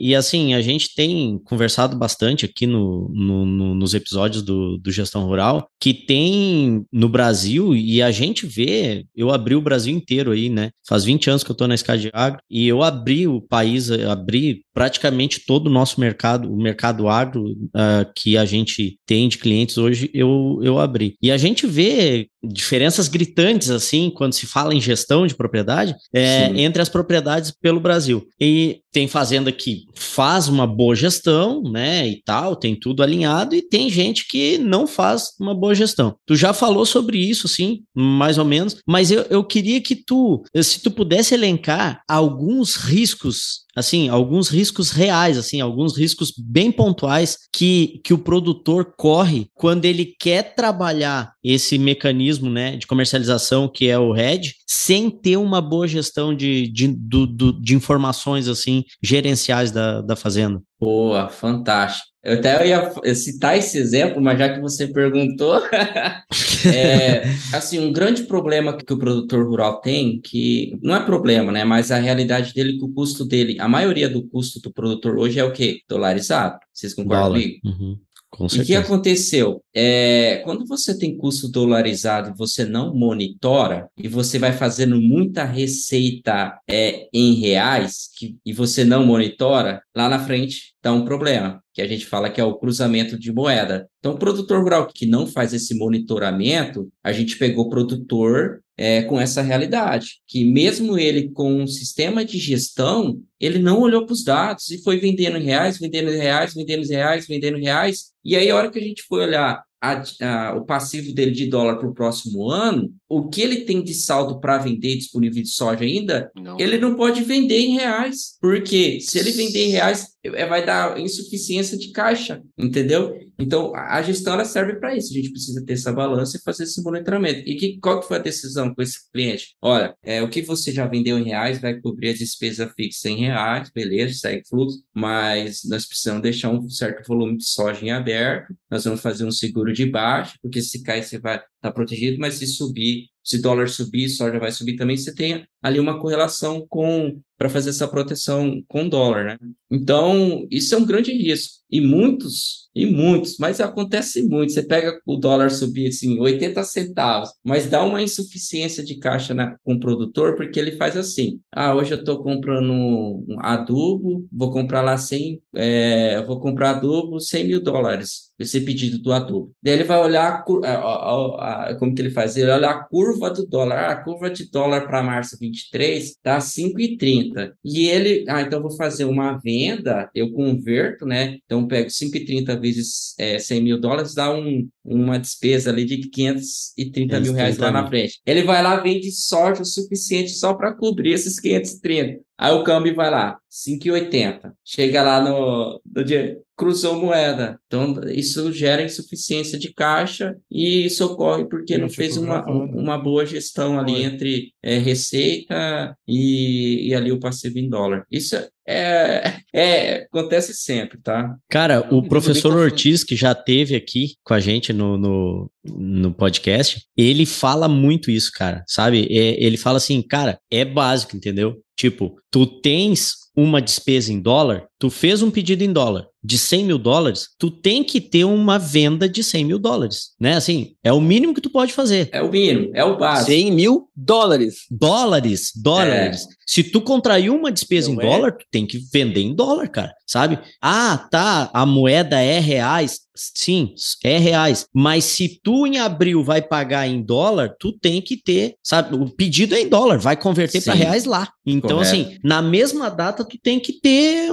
e, e, assim, a gente tem conversado bastante aqui no, no- no- nos episódios do, do Gestão Rural, que tem no Brasil, e a gente vê, eu abri o Brasil inteiro aí, né? Faz 20 anos que eu tô na Escada de Agro, e eu abri o país, abri praticamente todo o nosso mercado, o mercado agro ah, que a gente tem de clientes hoje, eu, eu abri. E a gente vê diferenças gritantes, assim, quando se fala em gestão de propriedade, é, entre as propriedades pelo Brasil. E tem fazenda que faz uma boa gestão, né, e tal, tem tudo alinhado, e tem gente que não faz uma boa gestão. Tu já falou sobre isso, sim, mais ou menos, mas eu, eu queria que tu, se tu pudesse elencar alguns riscos assim, alguns riscos reais, assim, alguns riscos bem pontuais que, que o produtor corre quando ele quer trabalhar esse mecanismo, né, de comercialização que é o RED, sem ter uma boa gestão de, de, do, do- de informações, assim, gerenciais da, da fazenda. Boa, fantástico. Eu até ia citar esse exemplo, mas já que você perguntou, (laughs) é, assim, um grande problema que o produtor rural tem, que não é problema, né? Mas a realidade dele, é que o custo dele, a maioria do custo do produtor hoje é o quê? Dolarizado. Vocês concordam Dólar. comigo? Uhum, o que aconteceu? É, quando você tem custo dolarizado e você não monitora, e você vai fazendo muita receita é, em reais, que, e você não monitora, lá na frente dá um problema, que a gente fala que é o cruzamento de moeda. Então, o produtor rural que não faz esse monitoramento, a gente pegou o produtor é, com essa realidade, que mesmo ele com um sistema de gestão, ele não olhou para os dados e foi vendendo em reais, vendendo em reais, vendendo em reais, vendendo em reais. E aí, a hora que a gente foi olhar a- a- o passivo dele de dólar para o próximo ano, o que ele tem de saldo para vender disponível de soja ainda, Não. ele não pode vender em reais. Porque se ele vender em reais, vai dar insuficiência de caixa, entendeu? Então, a gestão ela serve para isso. A gente precisa ter essa balança e fazer esse monitoramento. E que, qual que foi a decisão com esse cliente? Olha, é, o que você já vendeu em reais vai cobrir a despesa fixa em reais, beleza, segue fluxo, mas nós precisamos deixar um certo volume de soja em aberto. Nós vamos fazer um seguro de baixa, porque se cair você vai estar protegido, mas se subir, se dólar subir, soja vai subir também, você tem ali uma correlação com para fazer essa proteção com dólar, né? Então, isso é um grande risco. E muitos, e muitos, mas acontece muito. Você pega o dólar subir assim, 80 centavos, mas dá uma insuficiência de caixa na, com o produtor, porque ele faz assim: ah, hoje eu estou comprando um adubo, vou comprar lá 100, é, vou comprar adubo 100 mil dólares, esse pedido do adubo. Daí ele vai olhar a a- a- como que ele faz? Ele olha a curva do dólar. Ah, a curva de dólar para março 23 tá 5,30. E ele, ah, então vou fazer uma venda, eu converto, né? Então eu pego 5,30 vezes é, 100 mil dólares, dá um, uma despesa ali de 530 mil reais lá na frente. Ele vai lá, vende soja o suficiente só para cobrir esses 530. Aí o câmbio vai lá, 5,80. Chega lá no, no dia, cruzou moeda. Então, isso gera insuficiência de caixa e isso ocorre porque Gente, não fez uma, uma boa gestão ali Foi. entre é, receita e, e ali o passivo em dólar. Isso é, é, acontece sempre, tá? Cara, o professor Ortiz, que já teve aqui com a gente no, no, no podcast, ele fala muito isso, cara, sabe? É, ele fala assim, cara, é básico, entendeu? Tipo, tu tens uma despesa em dólar, tu fez um pedido em dólar de 100 mil dólares, tu tem que ter uma venda de 100 mil dólares, né? Assim, é o mínimo que tu pode fazer. É o mínimo, é o básico. 100 mil dólares. Dólares, dólares. É. Se tu contrair uma despesa Não em é? dólar, tu tem que vender em dólar, cara, sabe? Ah, tá, a moeda é reais. Sim, é reais. Mas se tu em abril vai pagar em dólar, tu tem que ter, sabe? O pedido é em dólar, vai converter para reais lá. Então, Correto. assim, na mesma data, tu tem que ter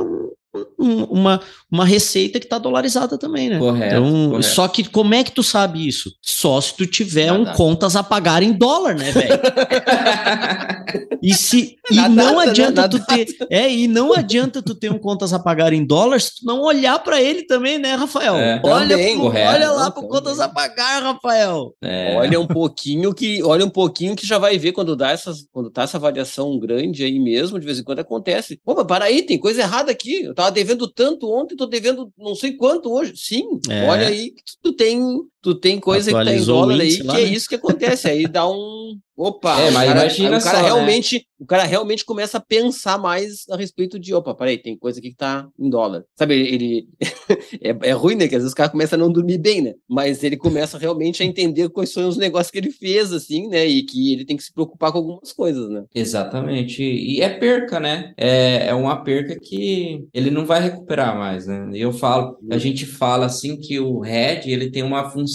uma, uma receita que está dolarizada também, né? Correto, então, correto. Só que como é que tu sabe isso? Só se tu tiver um contas a pagar em dólar, né, velho? (laughs) e se e não data, né? adianta né? tu ter, é, e não adianta tu ter um contas a pagar em dólar se tu não olhar para ele também, né, Rafael? É, olha, também, pro, olha lá para contas a pagar, Rafael. É. Olha um pouquinho que, olha um pouquinho que já vai ver quando dá essas, quando tá essa variação grande aí mesmo, de vez em quando acontece. Opa, para aí, tem coisa errada aqui. Eu tava devendo tanto ontem, tô devendo não sei quanto hoje. Sim, é. olha aí tu tem, tu tem coisa Atualizou que tá em dólar aí, que é né? é isso que acontece. Aí dá um. Opa, é, mas cara, imagina o cara só, né? realmente, né? o cara realmente começa a pensar mais a respeito de, opa, peraí, tem coisa aqui que tá em dólar. Sabe, ele (laughs) é, é ruim, né, que às vezes o cara começa a não dormir bem, né? Mas ele começa realmente a entender quais são os negócios que ele fez assim, né, e que ele tem que se preocupar com algumas coisas, né? Exatamente. E é perca, né? É, é uma perca que ele não vai recuperar mais, né? Eu falo, a gente fala assim que o RED, ele tem uma função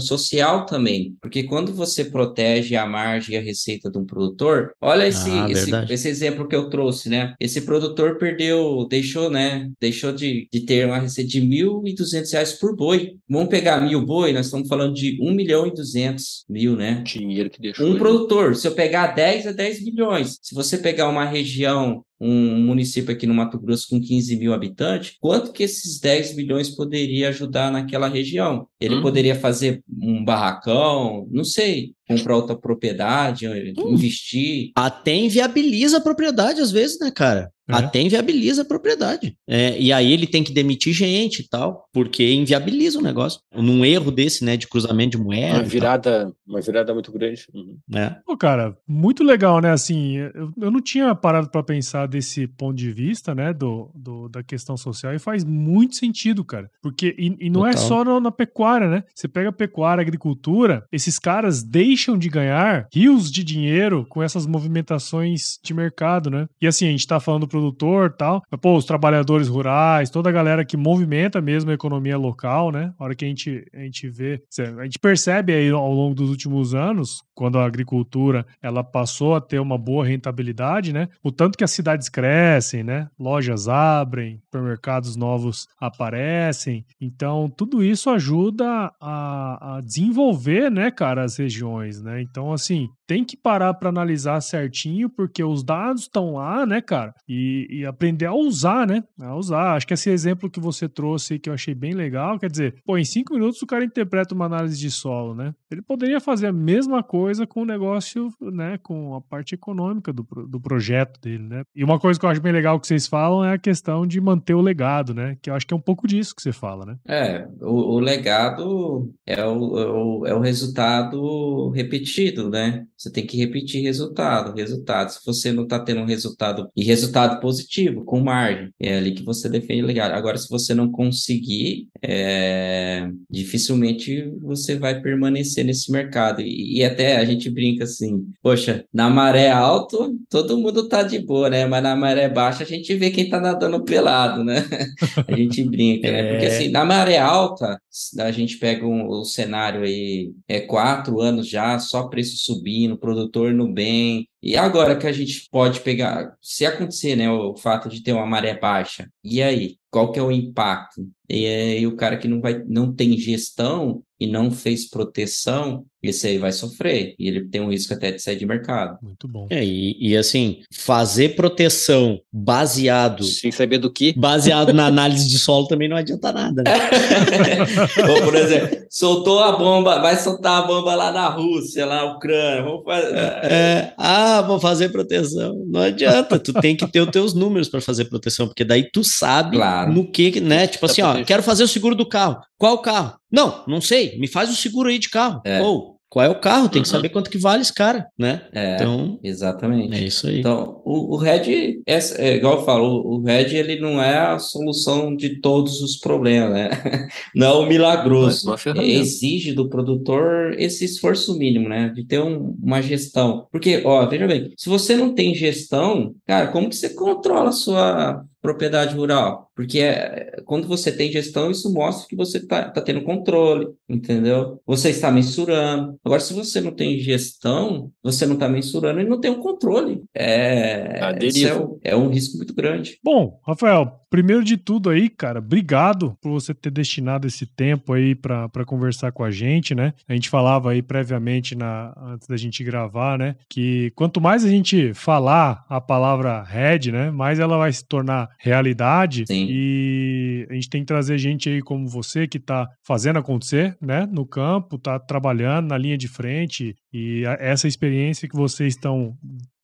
social também, porque quando você protege a margem e a receita de um produtor, olha esse, ah, esse, esse, exemplo que eu trouxe, né? Esse produtor perdeu, deixou, né? Deixou de, de ter uma receita de R$ 1.200 por boi. Vamos pegar mil boi, nós estamos falando de 1 milhão e 200 mil, né? Dinheiro que deixou. Um aí. produtor, se eu pegar 10 a 10 milhões, se você pegar uma região um município aqui no Mato Grosso com 15 mil habitantes, quanto que esses 10 milhões poderia ajudar naquela região? Ele uhum. poderia fazer um barracão, não sei, comprar outra propriedade, uhum. investir. Até inviabiliza a propriedade às vezes, né, cara? É. Até inviabiliza a propriedade. É, e aí ele tem que demitir gente e tal, porque inviabiliza o negócio. Num erro desse, né, de cruzamento de moeda. Uma virada, uma virada muito grande. Uhum. É. Pô, cara, muito legal, né? Assim, eu, eu não tinha parado para pensar desse ponto de vista, né, do, do, da questão social, e faz muito sentido, cara. Porque, e, e não é Total. é só na, na, pecuária, né? Você pega a pecuária, a agricultura, esses caras deixam de ganhar rios de dinheiro com essas movimentações de mercado, né? E assim, a gente tá falando pro produtor tal. Mas, pô, os trabalhadores rurais, toda a galera que movimenta mesmo a economia local, né? A hora que a gente, a gente vê, a gente percebe aí ao longo dos últimos anos, quando a agricultura ela passou a ter uma boa rentabilidade, né? O tanto que as cidades crescem, né? Lojas abrem, supermercados novos aparecem. Então, tudo isso ajuda a, a desenvolver, né, cara, as regiões, né? Então, assim, tem que parar para analisar certinho, porque os dados estão lá, né, cara? E, e, aprender a usar, né? A usar. Acho que esse exemplo que você trouxe que eu achei bem legal, quer dizer, pô, em cinco minutos o cara interpreta uma análise de solo, né? Ele poderia fazer a mesma coisa com o negócio, né? Com a parte econômica do, do projeto dele, né? E uma coisa que eu acho bem legal que vocês falam é a questão de manter o legado, né? Que eu acho que é um pouco disso que você fala, né? É, o, o legado é o, é o, é o resultado repetido, né? Você tem que repetir resultado, resultado. Se você não está tendo um resultado e resultado positivo, com margem, é ali que você defende legal. Agora, se você não conseguir, é... dificilmente você vai permanecer nesse mercado. E, e, até a gente brinca assim, poxa, na maré alta, todo mundo tá de boa, né? Mas na maré baixa a gente vê quem tá nadando pelado, né? (laughs) a gente brinca, né? Porque é. assim, na maré alta, a gente pega um, o cenário aí, é quatro anos já, só preço subindo produtor no bem. E agora que a gente pode pegar, se acontecer, né, o fato de ter uma maré baixa, e aí, qual que é o impacto? E aí o cara que não vai, não tem gestão e não fez proteção, esse aí vai sofrer. E ele tem um risco até de sair de mercado. Muito bom. É, e, e assim, fazer proteção baseado. Sem saber do que. Baseado na análise de solo também não adianta nada. Né? (laughs) Ou, por exemplo, soltou a bomba, vai soltar a bomba lá na Rússia, lá na Ucrânia. Vamos fazer. É, ah, vou fazer proteção. Não adianta, tu tem que ter os teus números para fazer proteção, porque daí tu sabe Claro. no que, né? Tipo Tá assim, ó, quero fazer o seguro do carro. Qual carro? Não, não sei. Me faz o seguro aí de carro. É. Ou qual é o carro? Tem que Uhum. saber quanto que vale esse cara, né? É, Então, exatamente. é isso aí. Então, o, o RED, é, é igual eu falo, o, RED ele não é a solução de todos os problemas, né? (laughs) Não é o milagroso. Uma ferramenta. Exige do produtor esse esforço mínimo, né? De ter um- uma gestão. Porque, ó, veja bem, se você não tem gestão, cara, como que você controla a sua propriedade rural? Porque é, quando você tem gestão, isso mostra que você está tá tendo controle, entendeu? Você está mensurando. Agora, se você não tem gestão, você não está mensurando e não tem o controle. É, é, um- é um risco muito grande. Bom, Rafael, primeiro de tudo aí, cara, obrigado por você ter destinado esse tempo aí pra conversar com a gente, né? A gente falava aí previamente na, antes da gente gravar, né? Que quanto mais a gente falar a palavra head, né? Mais ela vai se tornar realidade. Sim. E a gente tem que trazer gente aí como você que tá fazendo acontecer, né? No campo, tá trabalhando na linha de frente. E essa experiência que vocês estão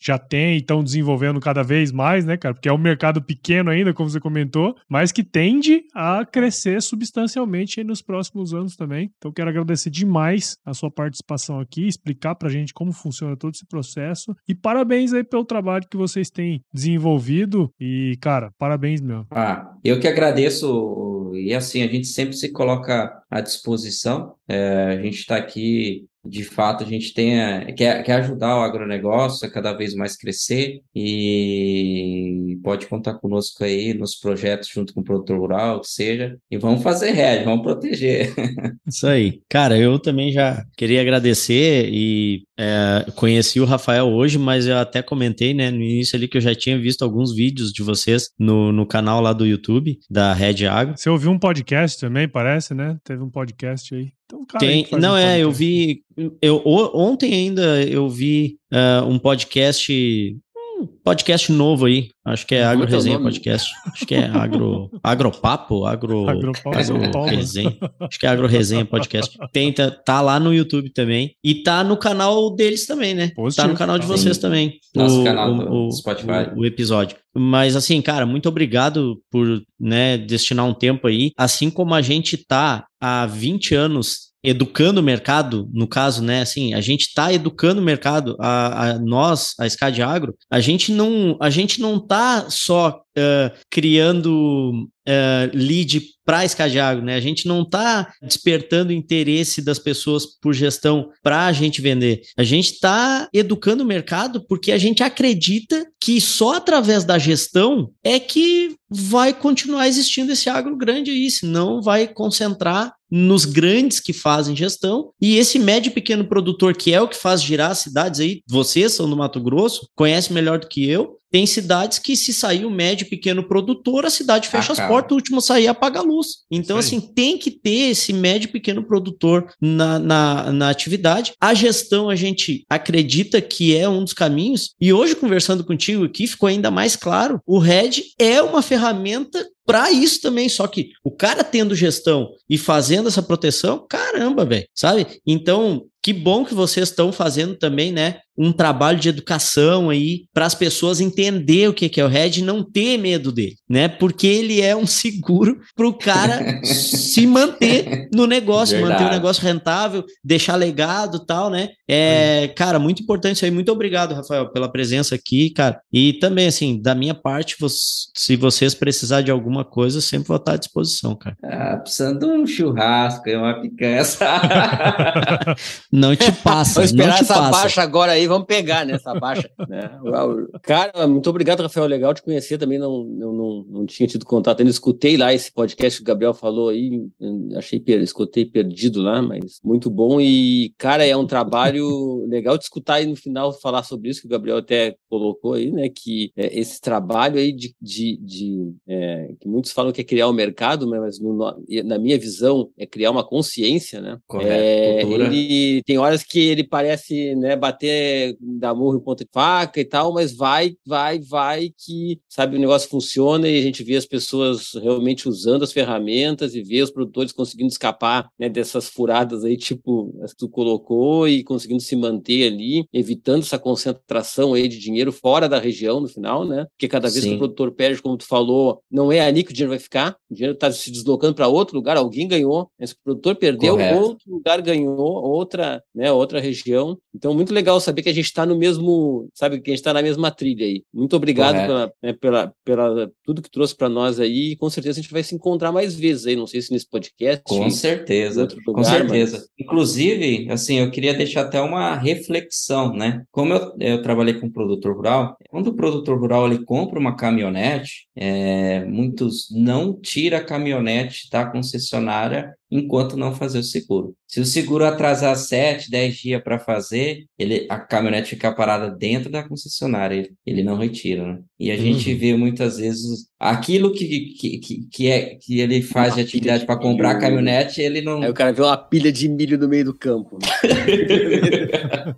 já tem e estão desenvolvendo cada vez mais, né, cara? Porque é um mercado pequeno ainda, como você comentou, mas que tende a crescer substancialmente nos próximos anos também. Então, quero agradecer demais a sua participação aqui, explicar pra gente como funciona todo esse processo e parabéns aí pelo trabalho que vocês têm desenvolvido e, cara, parabéns mesmo. Ah, eu que agradeço, e assim, a gente sempre se coloca à disposição. É, a gente está aqui, de fato, a gente tem a- quer, quer ajudar o agronegócio a cada vez mais crescer e pode contar conosco aí nos projetos junto com o produtor rural, que seja, e vamos fazer rede, vamos proteger. (laughs) Isso aí. Cara, eu também já queria agradecer e é, conheci o Rafael hoje, mas eu até comentei, né, no início ali que eu já tinha visto alguns vídeos de vocês no, no canal lá do YouTube, da Red Agro. Você ouviu um podcast também, parece, né? Teve um podcast aí. Então, cara, Tem, não, um é, eu podcast. vi. Eu, ontem ainda eu vi ah, um podcast. Um podcast novo aí. Acho que é Agro é é o Resenha nome? Podcast. Acho que é Agro. (laughs) Agropapo? Agro. Agropapo, Agro. Resenha. Acho que é Agro Resenha Podcast. Tem, tá, lá no YouTube também. E tá no canal deles também, né? Positivo. Tá no canal de Sim. vocês também. Nosso o, canal o, do Spotify. o- o episódio. Mas assim, cara, muito obrigado por né, destinar um tempo aí. Assim como a gente tá há 20 anos educando o mercado, no caso, né, assim, a gente está educando o mercado, a, a nós, a Scad Agro, a gente não, a gente não tá só eh, criando eh, lead para a Scad Agro, né? A gente não está despertando interesse das pessoas por gestão para a gente vender. A gente está educando o mercado porque a gente acredita que só através da gestão é que vai continuar existindo esse agro grande aí, senão vai concentrar nos grandes que fazem gestão e esse médio e pequeno produtor que é o que faz girar as cidades aí, vocês são do Mato Grosso, conhece melhor do que eu, tem cidades que se sair o médio pequeno produtor, a cidade fecha as portas, o último sair apaga a luz. Então, assim, tem que ter esse médio pequeno produtor na, na, na atividade. A gestão, a gente acredita que é um dos caminhos. E hoje, conversando contigo aqui, ficou ainda mais claro: o RED é uma ferramenta para isso também. Só que o cara tendo gestão e fazendo essa proteção, caramba, velho, sabe? Então, que bom que vocês estão fazendo também, né? Um trabalho de educação aí para as pessoas entender o que é o RED e não ter medo dele, né? Porque ele é um (laughs) seguro para o cara se manter no negócio, manter o Verdade. negócio rentável, deixar legado tal, né? É, cara, muito importante isso aí. Muito obrigado, Rafael, pela presença aqui, cara. E também, assim, da minha parte, se vocês precisarem de alguma coisa, eu sempre vou estar à disposição, cara. Ah, precisando de um churrasco e uma picanha. (laughs) Não te passa, Vamos não esperar te essa passa. baixa agora aí, vamos pegar nessa baixa. (laughs) né? Uau. Cara, muito obrigado, Rafael. Legal te conhecer também. Não, não, não, não tinha tido contato ainda. Escutei lá esse podcast que o Gabriel falou aí. Achei, per- escutei perdido lá, mas muito bom. E, cara, é um trabalho (laughs) legal de escutar e no final falar sobre isso, que o Gabriel até colocou aí, né? Que é, esse trabalho aí de. de, de é, que muitos falam que é criar o mercado, né, mas no- na minha visão é criar uma consciência, né? Correto, É, ele tem horas que ele parece né, bater da murro em ponta de faca e tal, mas vai, vai, vai que, sabe, o negócio funciona e a gente vê as pessoas realmente usando as ferramentas e vê os produtores conseguindo escapar né, dessas furadas aí, tipo, as que tu colocou e conseguindo se manter ali, evitando essa concentração aí de dinheiro fora da região no final, né? Porque cada vez Sim. que o produtor perde, como tu falou, não é ali que o dinheiro vai ficar, o dinheiro está se deslocando para outro lugar, alguém ganhou, esse produtor perdeu, Correto. outro lugar ganhou, outra, né, outra região. Então, muito legal saber que a gente está no mesmo, sabe, que a gente está na mesma trilha aí. Muito obrigado pela, né, pela, pela tudo que trouxe para nós aí. E com certeza a gente vai se encontrar mais vezes aí. Não sei se nesse podcast. Com certeza, lugar, com certeza. Mas... Inclusive, assim, eu queria deixar até uma reflexão, né? Como eu, eu trabalhei com produtor rural, quando o produtor rural ele compra uma caminhonete, é, muitos não tira a caminhonete da concessionária enquanto não fazer o seguro. Se o seguro atrasar 7, 10 dias para fazer, ele, a caminhonete fica parada dentro da concessionária, ele, ele não retira. Né? E a uhum. gente vê muitas vezes aquilo que, que, que, que, é, que ele faz uma de atividade para comprar a caminhonete, ele não. Aí o cara vê uma pilha de milho no meio do campo. Né?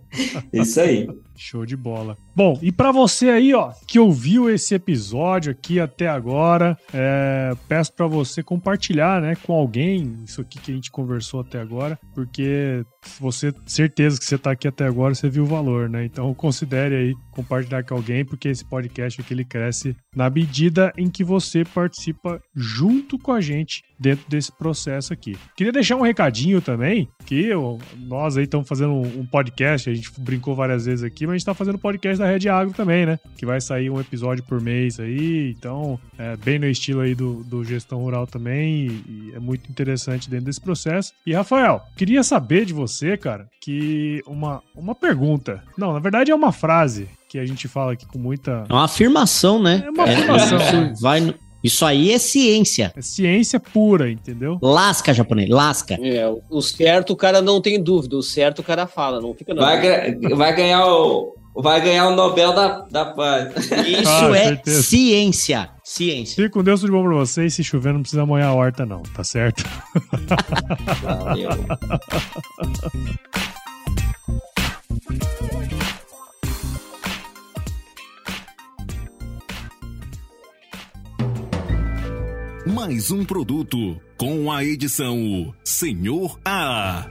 (laughs) (laughs) Isso aí. Show de bola. Bom, e para você aí, ó, que ouviu esse episódio aqui até agora, é, peço para você compartilhar, né, com alguém isso aqui que a gente conversou até agora, porque você certeza que você tá aqui até agora, você viu o valor, né? Então considere aí compartilhar com alguém, porque esse podcast aqui ele cresce na medida em que você participa junto com a gente dentro desse processo aqui. Queria deixar um recadinho também, que eu, nós aí estamos fazendo um, podcast, a gente brincou várias vezes aqui, mas a gente está fazendo podcast da Red Agro também, né? Que vai sair um episódio por mês aí, então é bem no estilo aí do, do Gestão Rural também, e, e é muito interessante dentro desse processo. E Rafael, queria saber de você, cara, que uma, uma pergunta, não, na verdade é uma frase que a gente fala aqui com muita. É uma afirmação, né? É uma afirmação. É, vai, isso aí é ciência. É ciência pura, entendeu? Lasca, japonês, lasca. É, o certo o cara não tem dúvida, o certo o cara fala, não fica não. Vai, vai ganhar o. Vai ganhar o Nobel da, da Paz. Isso ah, é certeza. ciência. Ciência. Fique com Deus, tudo bom pra vocês. Se chover, não precisa molhar a horta, não, tá certo? Valeu. (laughs) mais um produto com a edição Senhor A.